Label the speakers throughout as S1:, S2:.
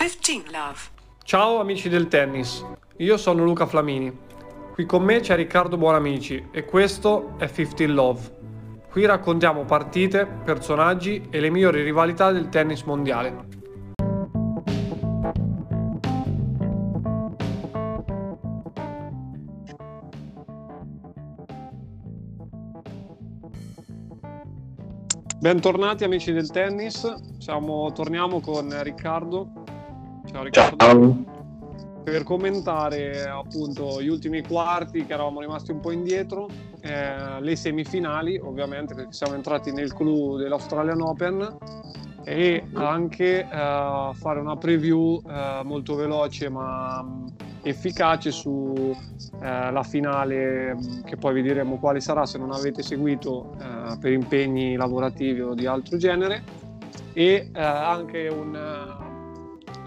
S1: 15 love.
S2: Ciao amici del tennis, io sono Luca Flamini. Qui con me c'è Riccardo Buonamici e questo è 15 Love. Qui raccontiamo partite, personaggi e le migliori rivalità del tennis mondiale. Bentornati amici del tennis, Siamo, torniamo con Riccardo. Ciao Riccardo.
S3: Ciao.
S2: Per commentare appunto gli ultimi quarti che eravamo rimasti un po' indietro, eh, le semifinali ovviamente perché siamo entrati nel clou dell'Australian Open e anche eh, fare una preview eh, molto veloce ma efficace sulla eh, finale che poi vi diremo quale sarà se non avete seguito eh, per impegni lavorativi o di altro genere e eh, anche un,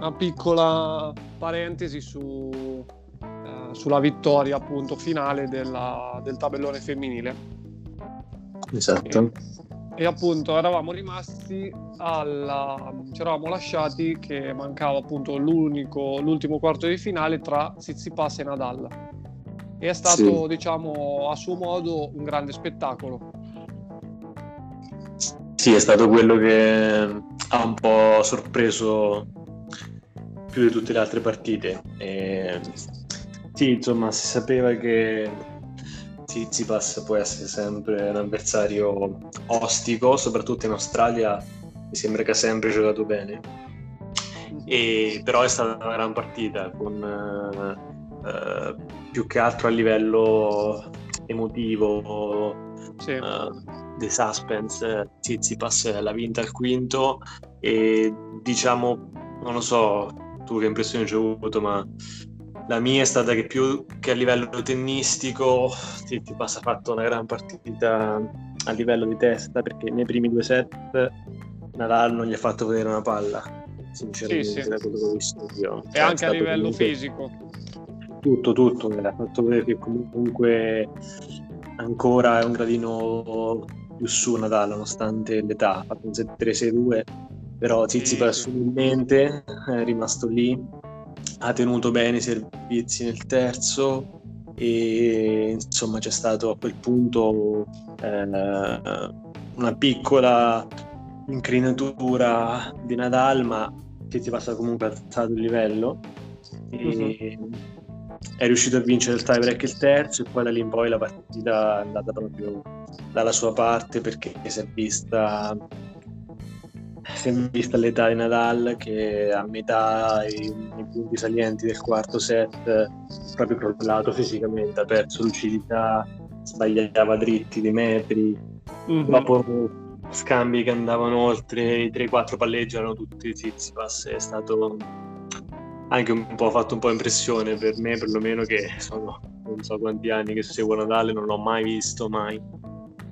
S2: una piccola parentesi su, eh, sulla vittoria appunto finale della, del tabellone femminile.
S3: Esatto.
S2: E, e appunto eravamo rimasti alla ci eravamo lasciati che mancava appunto l'unico l'ultimo quarto di finale tra Tsitsipas e Nadal. E è stato
S3: Sì.
S2: diciamo a suo modo un grande spettacolo.
S3: Sì, è stato quello che ha un po' sorpreso più di tutte le altre partite. E, sì, insomma, si sapeva che Tsitsipas può essere sempre un avversario ostico, soprattutto in Australia mi sembra che ha sempre giocato bene. E, però è stata una gran partita, con eh, eh, più che altro a livello emotivo,
S2: sì.
S3: eh, The Suspense, Tsitsipas l'ha vinta al quinto e diciamo, non lo so tu che impressione ci hai avuto, ma la mia è stata che più che a livello tennistico Tsitsipas ha fatto una gran partita a livello di testa perché nei primi due set Nadal non gli ha fatto vedere una palla, sinceramente,
S2: Sì, sì.
S3: da quello che ho visto io.
S2: e
S3: Cioè,
S2: anche a livello
S3: comunque-
S2: fisico
S3: tutto, tutto, me l'ha fatto vedere che comunque ancora è un gradino più su Nadal, nonostante l'età, ha fatto un 7-3-6-2, però
S2: sì.
S3: umilmente è rimasto lì, ha tenuto bene i servizi nel terzo e insomma c'è stato a quel punto eh, una piccola incrinatura di Nadal, ma Tsitsipas ha comunque alzato il livello e è riuscito a vincere il tie break il terzo e poi da lì in poi la partita è andata proprio dalla sua parte perché si è vista si è vista l'età di Nadal che a metà i, i punti salienti del quarto set proprio crollato fisicamente ha perso lucidità sbagliava dritti di metri
S2: Mhm.
S3: dopo scambi che andavano oltre i 3-4 palleggi erano tutti Tsitsipas è stato anche un po' fatto un po' impressione per me perlomeno che sono non so quanti anni che seguo Natale non l'ho mai visto mai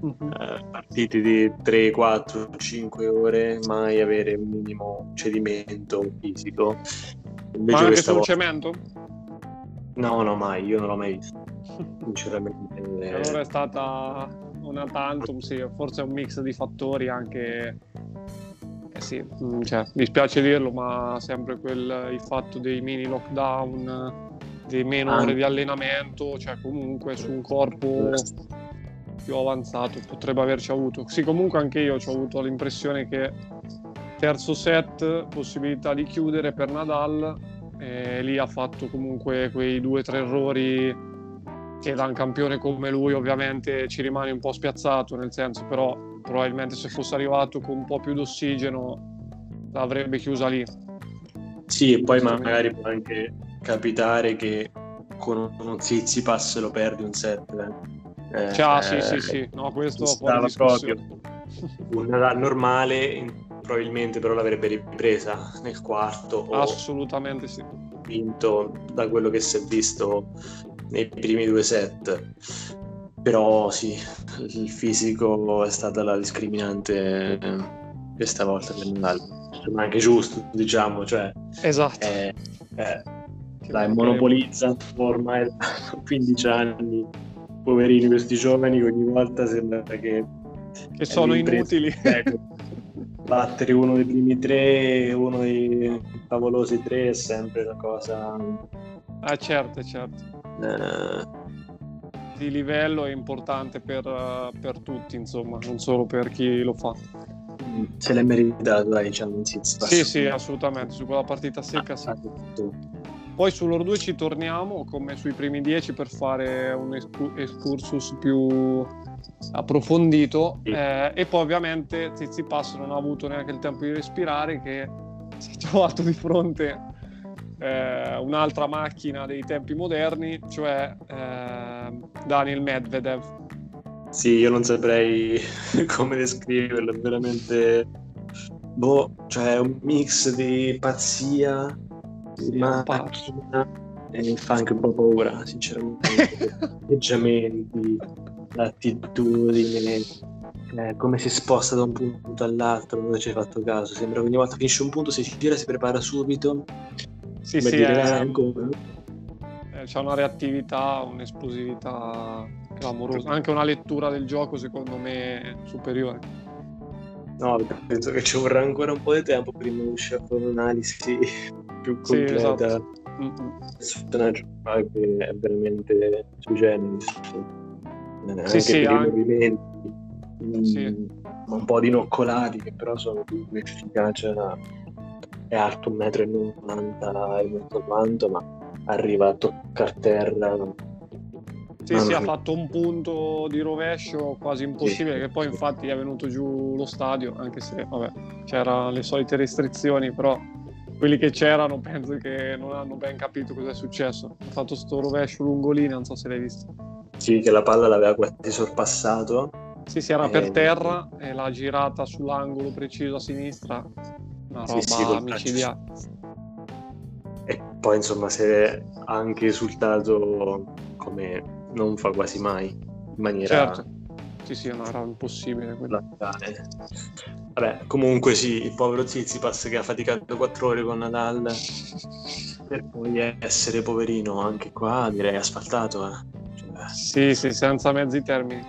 S3: Eh, partite di 3, 4, 5 ore mai avere un minimo cedimento fisico
S2: Ma
S3: invece
S2: anche
S3: questa
S2: sul
S3: volta
S2: cemento?
S3: no no mai io non l'ho mai visto sinceramente
S2: allora è stata una tantum, sì, forse è un mix di fattori anche. Eh sì, mm, cioè, mi spiace dirlo, ma sempre quel, il fatto dei mini lockdown, dei meno
S3: Anche.
S2: ore di allenamento, cioè comunque su un corpo più avanzato potrebbe averci avuto. Sì, comunque anche io ho avuto l'impressione che terzo set, possibilità di chiudere per Nadal, e lì ha fatto comunque quei due o tre errori che da un campione come lui ovviamente ci rimane un po' spiazzato, nel senso però probabilmente se fosse arrivato con un po' più d'ossigeno l'avrebbe chiusa lì.
S3: Sì, e poi magari può anche capitare che con uno Tsitsipas lo perdi un set. eh. Eh,
S2: Cioè, sì, sì, sì, no, questo
S3: stava
S2: discussione.
S3: Un Nadal normale probabilmente però l'avrebbe ripresa nel quarto
S2: Assolutamente sì.
S3: vinto da quello che si è visto nei primi due set. Però sì, il fisico è stata la discriminante eh, questa volta per Nadal. Ma anche giusto, diciamo, cioè
S2: Esatto.
S3: eh, eh, dai, monopolizza ormai da 15 anni. Poverini questi giovani ogni volta sembra che
S2: che sono inutili.
S3: Battere uno dei primi tre, uno dei favolosi tre è sempre una cosa...
S2: Ah certo, certo. Eh... Di livello è importante per, per, tutti, insomma, non solo per chi lo fa.
S3: Se l'è meritato, dai, diciamo, in
S2: Sì, sì, assolutamente, su quella partita secca sì. Poi su loro due ci torniamo come sui primi dieci per fare un excursus più approfondito sì. eh, e poi ovviamente Zizipas non ha avuto neanche il tempo di respirare che si è trovato di fronte eh, un'altra macchina dei tempi moderni cioè eh, Daniel Medvedev
S3: sì io non saprei come descriverlo veramente boh cioè un mix di pazzia di macchina e fa anche un po' paura sinceramente atteggiamenti l'attitudine, eh, come si sposta da un punto all'altro, non ci hai fatto caso. Sembra che ogni volta finisce un punto, si gira, si prepara subito.
S2: Sì, sì, dire, è... eh, c'è una reattività, un'esplosività clamorosa, anche una lettura del gioco secondo me superiore.
S3: No, penso che ci vorrà ancora un po' di tempo prima di uscire con un'analisi più completa. Sì, esatto. personaggio che è veramente sui generis eh, anche sì, per anche... i movimenti, mm, sì. un po' dinoccolati che però sono più efficaci. È alto 1,90 m e ma arriva a toccare terra.
S2: Sì, sì, ha fatto un punto di rovescio quasi impossibile, sì. che poi infatti è venuto giù lo stadio, anche se vabbè, c'erano le solite restrizioni, però quelli che c'erano penso che non hanno ben capito cosa è successo. Ha fatto sto rovescio lungolino, non so se l'hai visto.
S3: Sì, che la palla l'aveva quasi sorpassato.
S2: Sì, si era e... per terra e l'ha girata sull'angolo preciso a sinistra. Una roba sì, sì, micidiale.
S3: E poi insomma si è anche esultato come non fa quasi mai in maniera
S2: certo. Sì sì no, era impossibile quello.
S3: vabbè comunque sì il povero Zizipas che ha faticato quattro ore con Nadal per poi essere poverino anche qua direi asfaltato eh.
S2: Sì, sì, senza mezzi termini.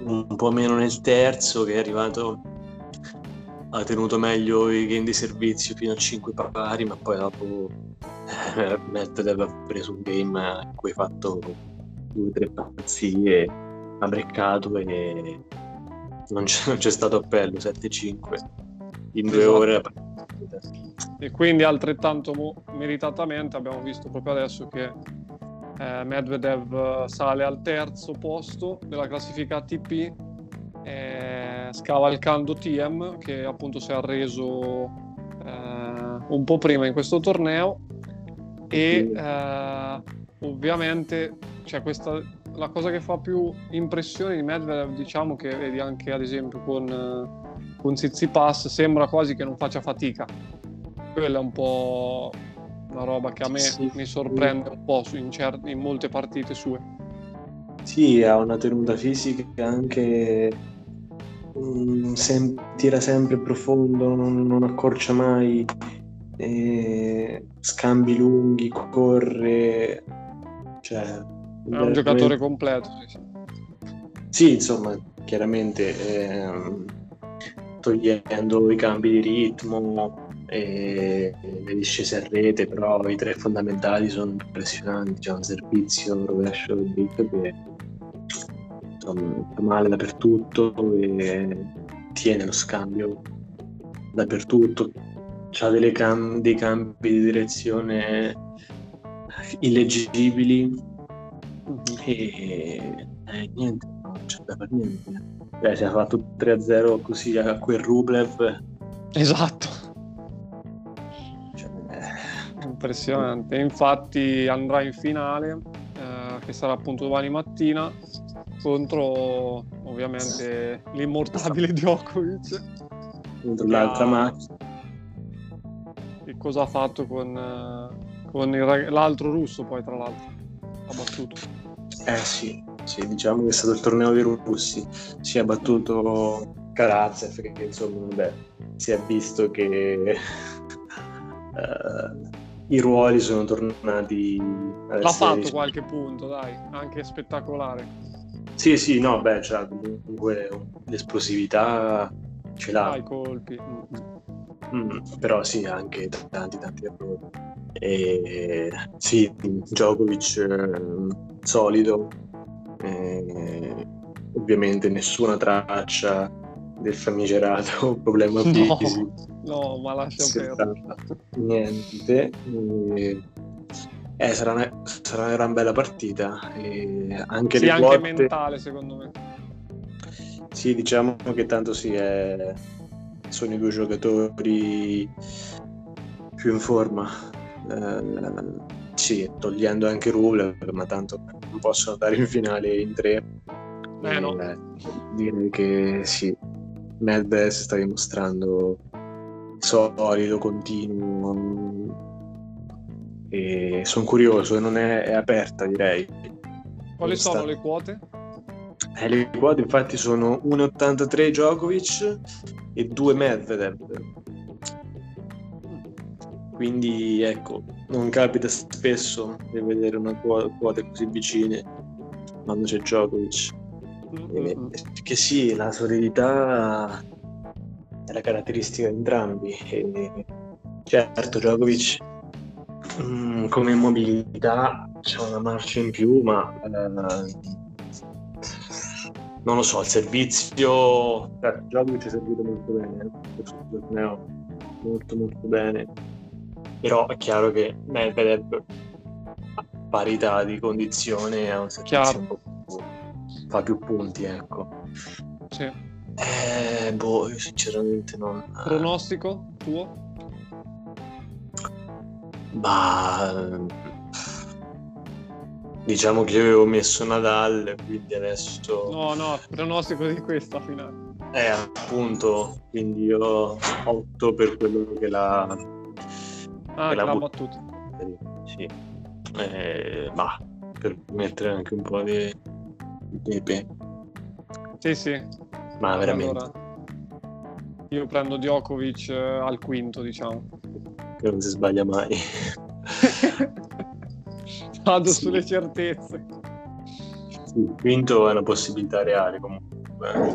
S3: Un po' meno nel terzo, che è arrivato, ha tenuto meglio i game di servizio fino a 5 pari, ma poi dopo eh, Medvedev ha preso un game in cui ha fatto due o tre pazzie, ha breccato e non c'è, non c'è stato appello, 7-5 in due esatto. ore.
S2: E quindi altrettanto meritatamente abbiamo visto proprio adesso che eh, Medvedev sale al terzo posto della classifica ATP eh, scavalcando TM che appunto si è arreso eh, un po' prima in questo torneo e eh, ovviamente cioè questa, la cosa che fa più impressione di Medvedev diciamo che vedi anche ad esempio con, eh, con Tsitsipas sembra quasi che non faccia fatica quella è un po' una roba che a me sì. mi sorprende un po' in, certe, in molte partite sue.
S3: Sì, ha una tenuta fisica anche um, sem- tira sempre profondo, non, non accorcia mai, eh, scambi lunghi, corre, cioè, è
S2: un giocatore completo. Sì, sì.
S3: sì insomma, chiaramente eh, togliendo i cambi di ritmo, e le discese a rete, però i tre fondamentali sono impressionanti, c'è un servizio rovescio dritto che insomma, fa male dappertutto e tiene lo scambio dappertutto, ha cam- dei cambi di direzione illeggibili mm-hmm. e eh, niente, non c'è da fare niente. Beh, si è fatto 3-0 così a quel Rublev.
S2: Esatto impressionante. Infatti andrà in finale, eh, che sarà appunto domani mattina, contro ovviamente l'immortabile Djokovic.
S3: Contro l'altra ha... macchina.
S2: E cosa ha fatto con, eh, con il, l'altro russo poi tra l'altro? Ha battuto.
S3: Eh sì, sì, diciamo che è stato il torneo dei russi. Si è battuto Karatsev, che insomma, vabbè, si è visto che... uh, i ruoli sono tornati.
S2: L'ha fatto qualche punto, dai, anche spettacolare.
S3: Sì, sì, no, beh, cioè, comunque l'esplosività ce l'ha.
S2: Ah, i colpi.
S3: Mm, però sì, anche tanti tanti errori. E, sì, Djokovic eh, solido, eh, ovviamente nessuna traccia del famigerato problema
S2: No,
S3: fisico.
S2: no, ma lascia perdere.
S3: Niente. E, eh, sarà, una, sarà una gran bella partita. E anche
S2: Sì,
S3: le
S2: anche
S3: quote,
S2: mentale, secondo me.
S3: sì, diciamo che tanto sì, è- sono i due giocatori più in forma. Eh, sì, togliendo anche Rublev, ma tanto non possono andare in finale in tre.
S2: Eh, no.
S3: Eh, direi che sì, Medvedev sta dimostrando solido, continuo e sono curioso, non è, è aperta direi.
S2: Quali
S3: Sta-
S2: sono le quote?
S3: Eh, le quote infatti sono 1,83 Djokovic e 2 Medvedev. Quindi ecco, non capita spesso di vedere una quo- quote così vicine quando c'è Djokovic.
S2: Mm-mm.
S3: Che sì, la solidità è la caratteristica di entrambi. E certo, Djokovic mm, come mobilità c'è una marcia in più, ma eh, non lo so, il servizio. Certo, Djokovic è servito molto bene, eh, questo torneo molto molto bene. Però è chiaro che Medvedev a parità di condizione ha un servizio
S2: Chiaro.
S3: un po' più- fa più punti, ecco.
S2: Sì.
S3: Eh, boh, io sinceramente non...
S2: Pronostico tuo?
S3: Ma... Diciamo che io avevo messo Nadal, quindi adesso...
S2: No, no, pronostico di questa finale.
S3: Eh, appunto, quindi io opto per quello che la...
S2: Ah, Che
S3: la
S2: l'ha
S3: bu-
S2: battuta.
S3: Sì. Eh, ma per mettere anche un po' di di pepe.
S2: Sì, sì.
S3: Ma veramente,
S2: Allora, io prendo Djokovic eh, al quinto, diciamo.
S3: che non si sbaglia mai.
S2: Vado
S3: Sì.
S2: sulle certezze.
S3: Sì, il quinto è una possibilità reale comunque.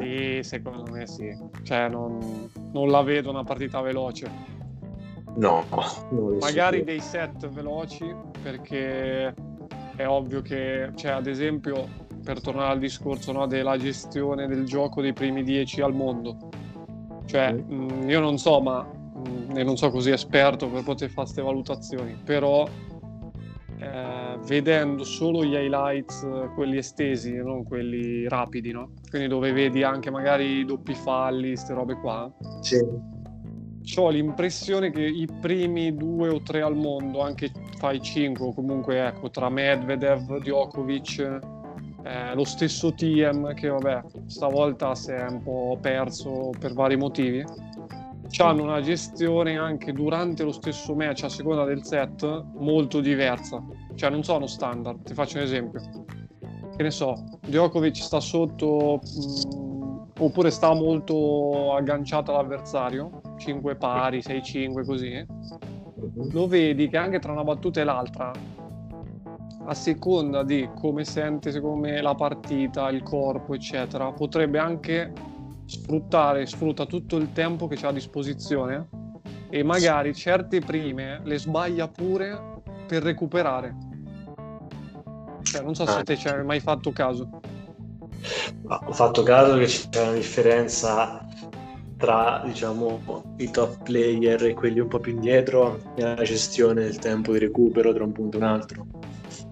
S2: Sì, secondo me sì. Cioè, non, non la vedo una partita veloce.
S3: No, lo so.
S2: Magari dei set veloci, perché è ovvio che, cioè, ad esempio, per tornare al discorso no, della gestione del gioco dei primi dieci al mondo. Cioè,
S3: Mm.
S2: io non so, ma mh, e non so così esperto per poter fare queste valutazioni, però eh, vedendo solo gli highlights, quelli estesi, non quelli rapidi, no? Quindi dove vedi anche magari i doppi falli, queste robe qua,
S3: Sì.
S2: ho l'impressione che i primi due o tre al mondo, anche fai cinque, o comunque ecco, tra Medvedev, Djokovic, eh, lo stesso TM, che vabbè, stavolta si è un po' perso per vari motivi, hanno una gestione anche durante lo stesso match, a seconda del set, molto diversa. Cioè non sono standard, ti faccio un esempio. Che ne so, Djokovic sta sotto... mh, oppure sta molto agganciato all'avversario, 5 pari, 6-5 così, lo vedi che anche tra una battuta e l'altra, a seconda di come sente secondo me la partita, il corpo, eccetera, potrebbe anche sfruttare, sfrutta tutto il tempo che c'ha a disposizione e magari certe prime le sbaglia pure per recuperare. Cioè, non so se
S3: Ah,
S2: te ci hai mai fatto caso.
S3: Ho fatto caso che c'è una differenza tra diciamo i top player e quelli un po' più indietro nella gestione del tempo di recupero tra un punto e un altro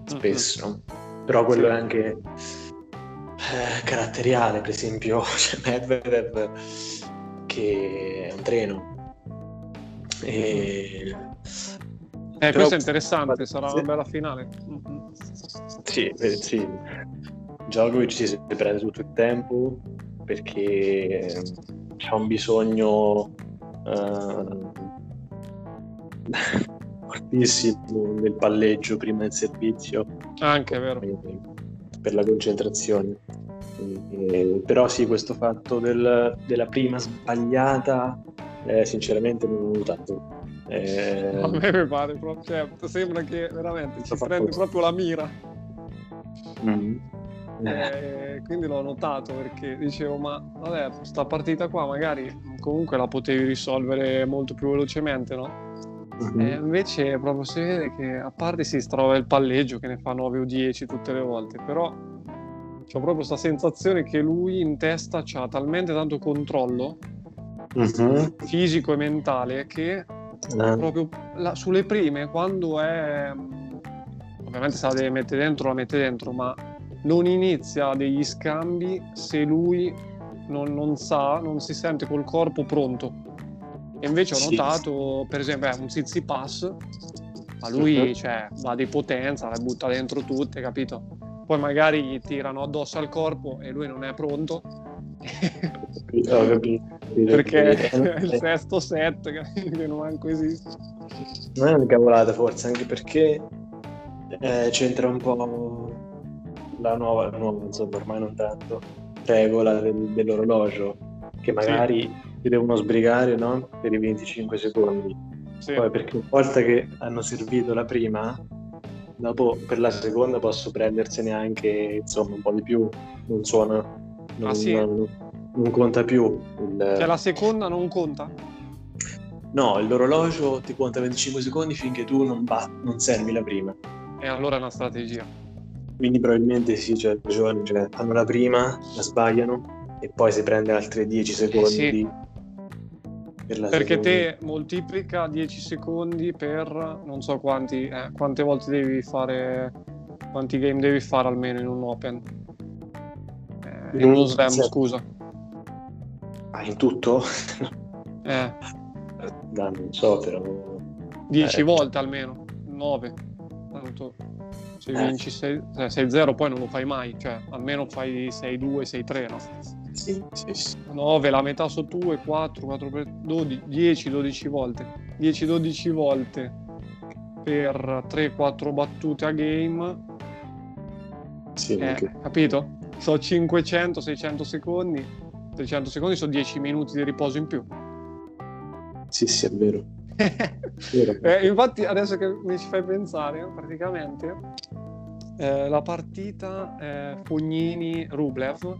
S3: spesso però quello
S2: Sì.
S3: è anche eh, caratteriale per esempio c'è Medvedev che è un treno e
S2: Eh,
S3: Però-
S2: questo è interessante, sarà una bella finale.
S3: Sì, eh, sì. Djokovic si prende tutto il tempo perché c'ha un bisogno eh, fortissimo del palleggio prima del servizio
S2: Anche, è vero.
S3: Per la concentrazione. E- però sì, questo fatto del- della prima sbagliata, eh, sinceramente non ho notato. Eh,
S2: A me mi pare proprio, cioè, sembra che veramente ci prende
S3: cosa.
S2: proprio la mira.
S3: mm. Eh,
S2: Eh, quindi l'ho notato perché dicevo, ma vabbè, sta partita qua magari comunque la potevi risolvere molto più velocemente, no?
S3: Mhm.
S2: E invece proprio si vede che a parte si trova il palleggio che ne fa 9 o 10 tutte le volte, però ho proprio questa sensazione che lui in testa ha talmente tanto controllo
S3: Mhm.
S2: fisico e mentale che
S3: Eh,
S2: proprio la- sulle prime, quando è ovviamente se la deve mettere dentro, la mette dentro, ma non inizia degli scambi se lui non, non sa, non si sente col corpo pronto. E invece ho
S3: Sì.
S2: notato, per esempio, eh, un Zizi Pass, ma lui
S3: Mhm.
S2: cioè, va di potenza, le butta dentro tutte, capito? Poi magari gli tirano addosso al corpo e lui non è pronto.
S3: ho capito.
S2: perché è il sesto set che non manco esiste.
S3: Non è una cavolata forse, anche perché eh, c'entra un po' la nuova, la nuova, insomma, ormai non tanto, regola del- dell'orologio, che magari ti devono sbrigare no? per i 25 secondi.
S2: Sì.
S3: Poi perché una volta che hanno servito la prima, dopo per la seconda posso prendersene anche insomma un po' di più, non suona, non,
S2: Ah, sì?
S3: non- non conta più. il-
S2: Cioè la seconda non conta?
S3: No, l'orologio ti conta 25 secondi finché tu non, bat- non servi la prima.
S2: E allora è una strategia.
S3: Quindi probabilmente sì, c'è ragione, cioè, fanno la prima, la sbagliano e poi si prende altri 10 secondi
S2: Eh, sì.
S3: Per
S2: Perché te moltiplica 10 secondi per non so quanti, eh, quante volte devi fare, quanti game devi fare almeno in un open. Eh, in uno slam,
S3: Sì.
S2: scusa.
S3: Ah, in tutto?
S2: Eh,
S3: No, non so, però...
S2: 10
S3: Eh.
S2: volte almeno, 9. Tanto se
S3: Eh.
S2: vinci 6-0 poi non lo fai mai, cioè almeno fai 6-2, 6-3, no?
S3: Sì, sì, sì.
S2: 9, la metà su 2, 4, 4 per 12, 10, 12 volte. 10, 12 volte per 3, 4 battute a game.
S3: Sì,
S2: Eh, capito? Sono 500, 600 secondi. 600 secondi sono 10 minuti di riposo in più.
S3: sì, sì, è vero. È vero.
S2: Eh, infatti, adesso che mi ci fai pensare, praticamente eh, la partita eh, Fognini-Rublev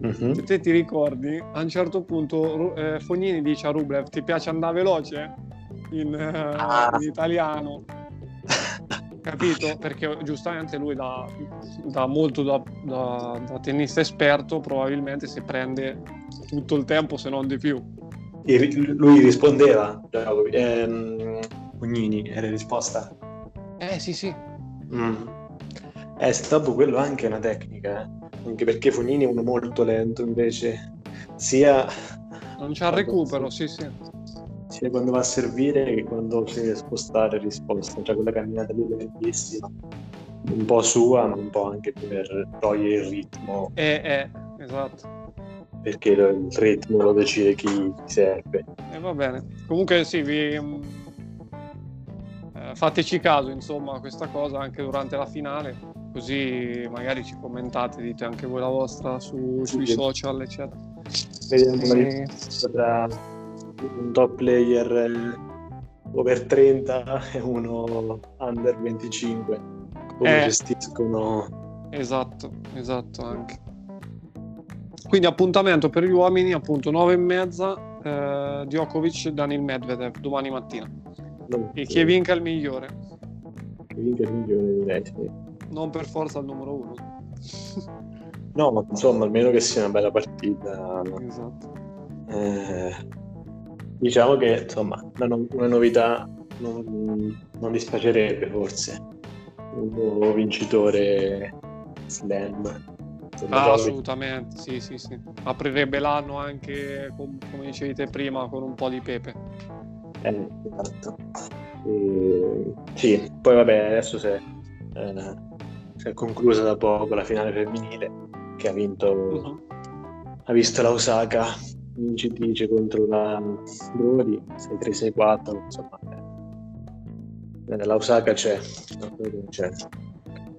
S3: Mhm.
S2: Se te ti ricordi, a un certo punto eh, Fognini dice a Rublev ti piace andare veloce? In, eh,
S3: Ah.
S2: in italiano. Capito? Perché giustamente lui da, da molto da, da- da tennista esperto probabilmente si prende tutto il tempo se non di più.
S3: E lui rispondeva, Giacobi- ehm, Fognini, era risposta.
S2: Eh sì sì.
S3: Mm. Eh, dopo quello anche è una tecnica, eh. Anche perché Fognini è uno molto lento invece, sia,
S2: Non c'è il recupero, sì sì.
S3: sia quando va a servire che quando si deve spostare risposta, cioè quella camminata lì è lentissima, un po' sua, ma un po' anche per togliere il ritmo,
S2: Eh, eh, esatto.
S3: perché il ritmo lo decide chi serve.
S2: E va bene. Comunque sì, vi... mm, eh, fateci caso insomma a questa cosa anche durante la finale, così magari ci commentate, dite anche voi la vostra su-
S3: Sì.
S2: sui social, eccetera.
S3: Vediamo
S2: E-
S3: tra un top player eh, over 30 e uno under 25, come
S2: Eh.
S3: gestiscono
S2: Esatto, esatto anche. Quindi appuntamento per gli uomini, appunto 9 e mezza, eh, Djokovic, Daniil Medvedev, domani mattina.
S3: no,
S2: E chi vinca il migliore,
S3: Chi vinca il migliore direi, sì.
S2: Non per forza il numero uno.
S3: No, ma insomma, almeno che sia una bella partita.
S2: esatto.
S3: Eh, diciamo che insomma, una, no- una novità non, non dispiacerebbe forse. Un nuovo vincitore slam.
S2: Ah, assolutamente, sì, sì, sì. Aprirebbe l'anno anche, com- come dicevi te prima, con un po' di pepe.
S3: Eh, esatto. E- sì, poi vabbè, adesso è, eh, si è conclusa da poco la finale femminile che ha vinto,
S2: Mhm.
S3: ha visto la Osaka vincitrice contro la Brody 6-3-6-4, insomma. eh, la Osaka c'è, c'è.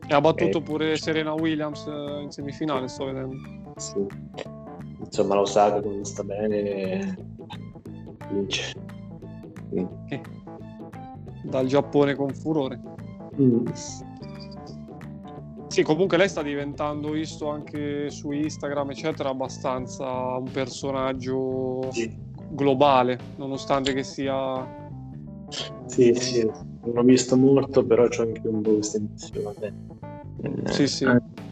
S2: E ha battuto
S3: Eh.
S2: pure Serena Williams eh, in semifinale, sto vedendo.
S3: Sì. Insomma, la Osaka quando sta bene vince. Mm.
S2: Dal Giappone con furore.
S3: Mm.
S2: Sì, comunque lei sta diventando, visto anche su Instagram, eccetera, abbastanza un personaggio
S3: Sì.
S2: globale, nonostante che sia...
S3: Sì, sì, non ho visto molto, però c'ho anche un po' questa impressione.
S2: Eh, sì, sì.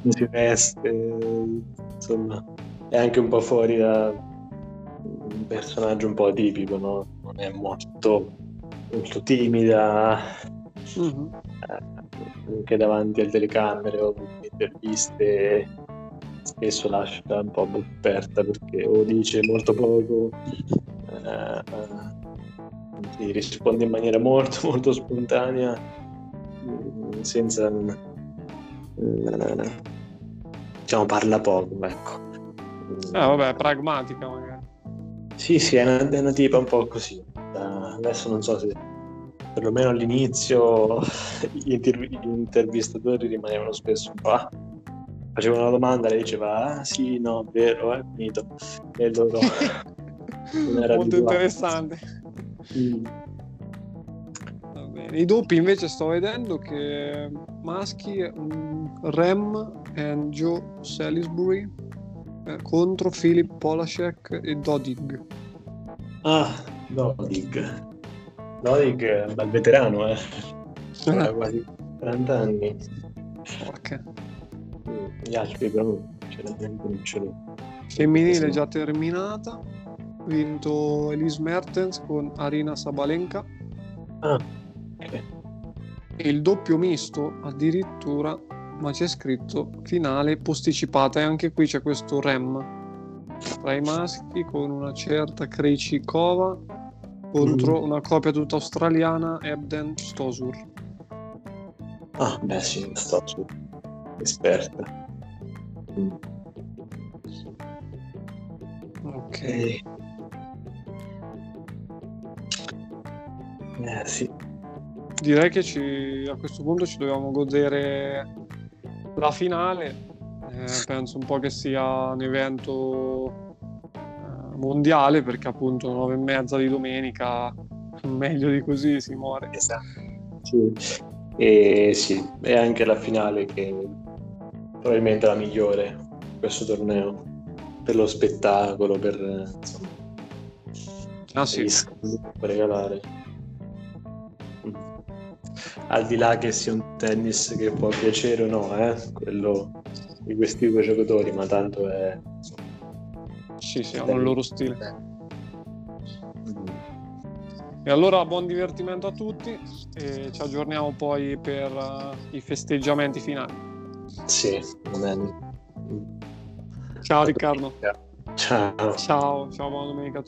S3: Si veste, insomma, è anche un po' fuori da un personaggio un po' atipico, no? Non è molto, molto timida, mm-hmm. anche davanti alle telecamere o interviste spesso lascia un po' aperta perché o dice molto poco eh, eh, risponde in maniera molto molto spontanea mm, senza eh, diciamo parla poco ecco.
S2: Ah vabbè pragmatica magari.
S3: Sì sì è una, è una tipa un po' così. Adesso non so se perlomeno all'inizio gli, inter- gli intervistatori rimanevano spesso un po' ah, facevano una domanda, lei diceva ah sì, no, vero, è finito. E loro
S2: non era Molto interessante. Mm. I doppi invece sto vedendo che maschi um, Rem e Joe Salisbury eh, contro Philip Polacek e Dodig.
S3: Ah, Dodig. Dodig è un bel veterano, eh. Ha quasi 40 anni.
S2: Porca
S3: gli altri però non ce l'ho.
S2: Femminile già terminata, vinto Elise Mertens con Arina Sabalenka.
S3: Ah, ok.
S2: E il doppio misto addirittura, ma c'è scritto finale posticipata e anche qui c'è questo rem tra i maschi con una certa Krejcikova contro mm. una coppia tutta australiana Ebden Stosur.
S3: Ah, beh sì, Stosur, esperta.
S2: Ok.
S3: Eh, sì.
S2: Direi che ci, a questo punto ci dobbiamo godere la finale. Eh, penso un po' che sia un evento eh, mondiale perché appunto 9 e mezza di domenica meglio di così si muore.
S3: Esatto. Sì. E sì, è anche la finale che probabilmente la migliore questo torneo per lo spettacolo, per insomma,
S2: ah, sì.
S3: può regalare. Al di là che sia un tennis che può piacere o no, eh? quello di questi due giocatori, ma tanto è.
S2: Sì, sì, hanno il loro stile. E allora buon divertimento a tutti e ci aggiorniamo poi per uh, i festeggiamenti finali.
S3: Sì, va bene.
S2: Ciao Riccardo.
S3: Ciao.
S2: Ciao, ciao, buona domenica a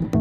S2: tutti.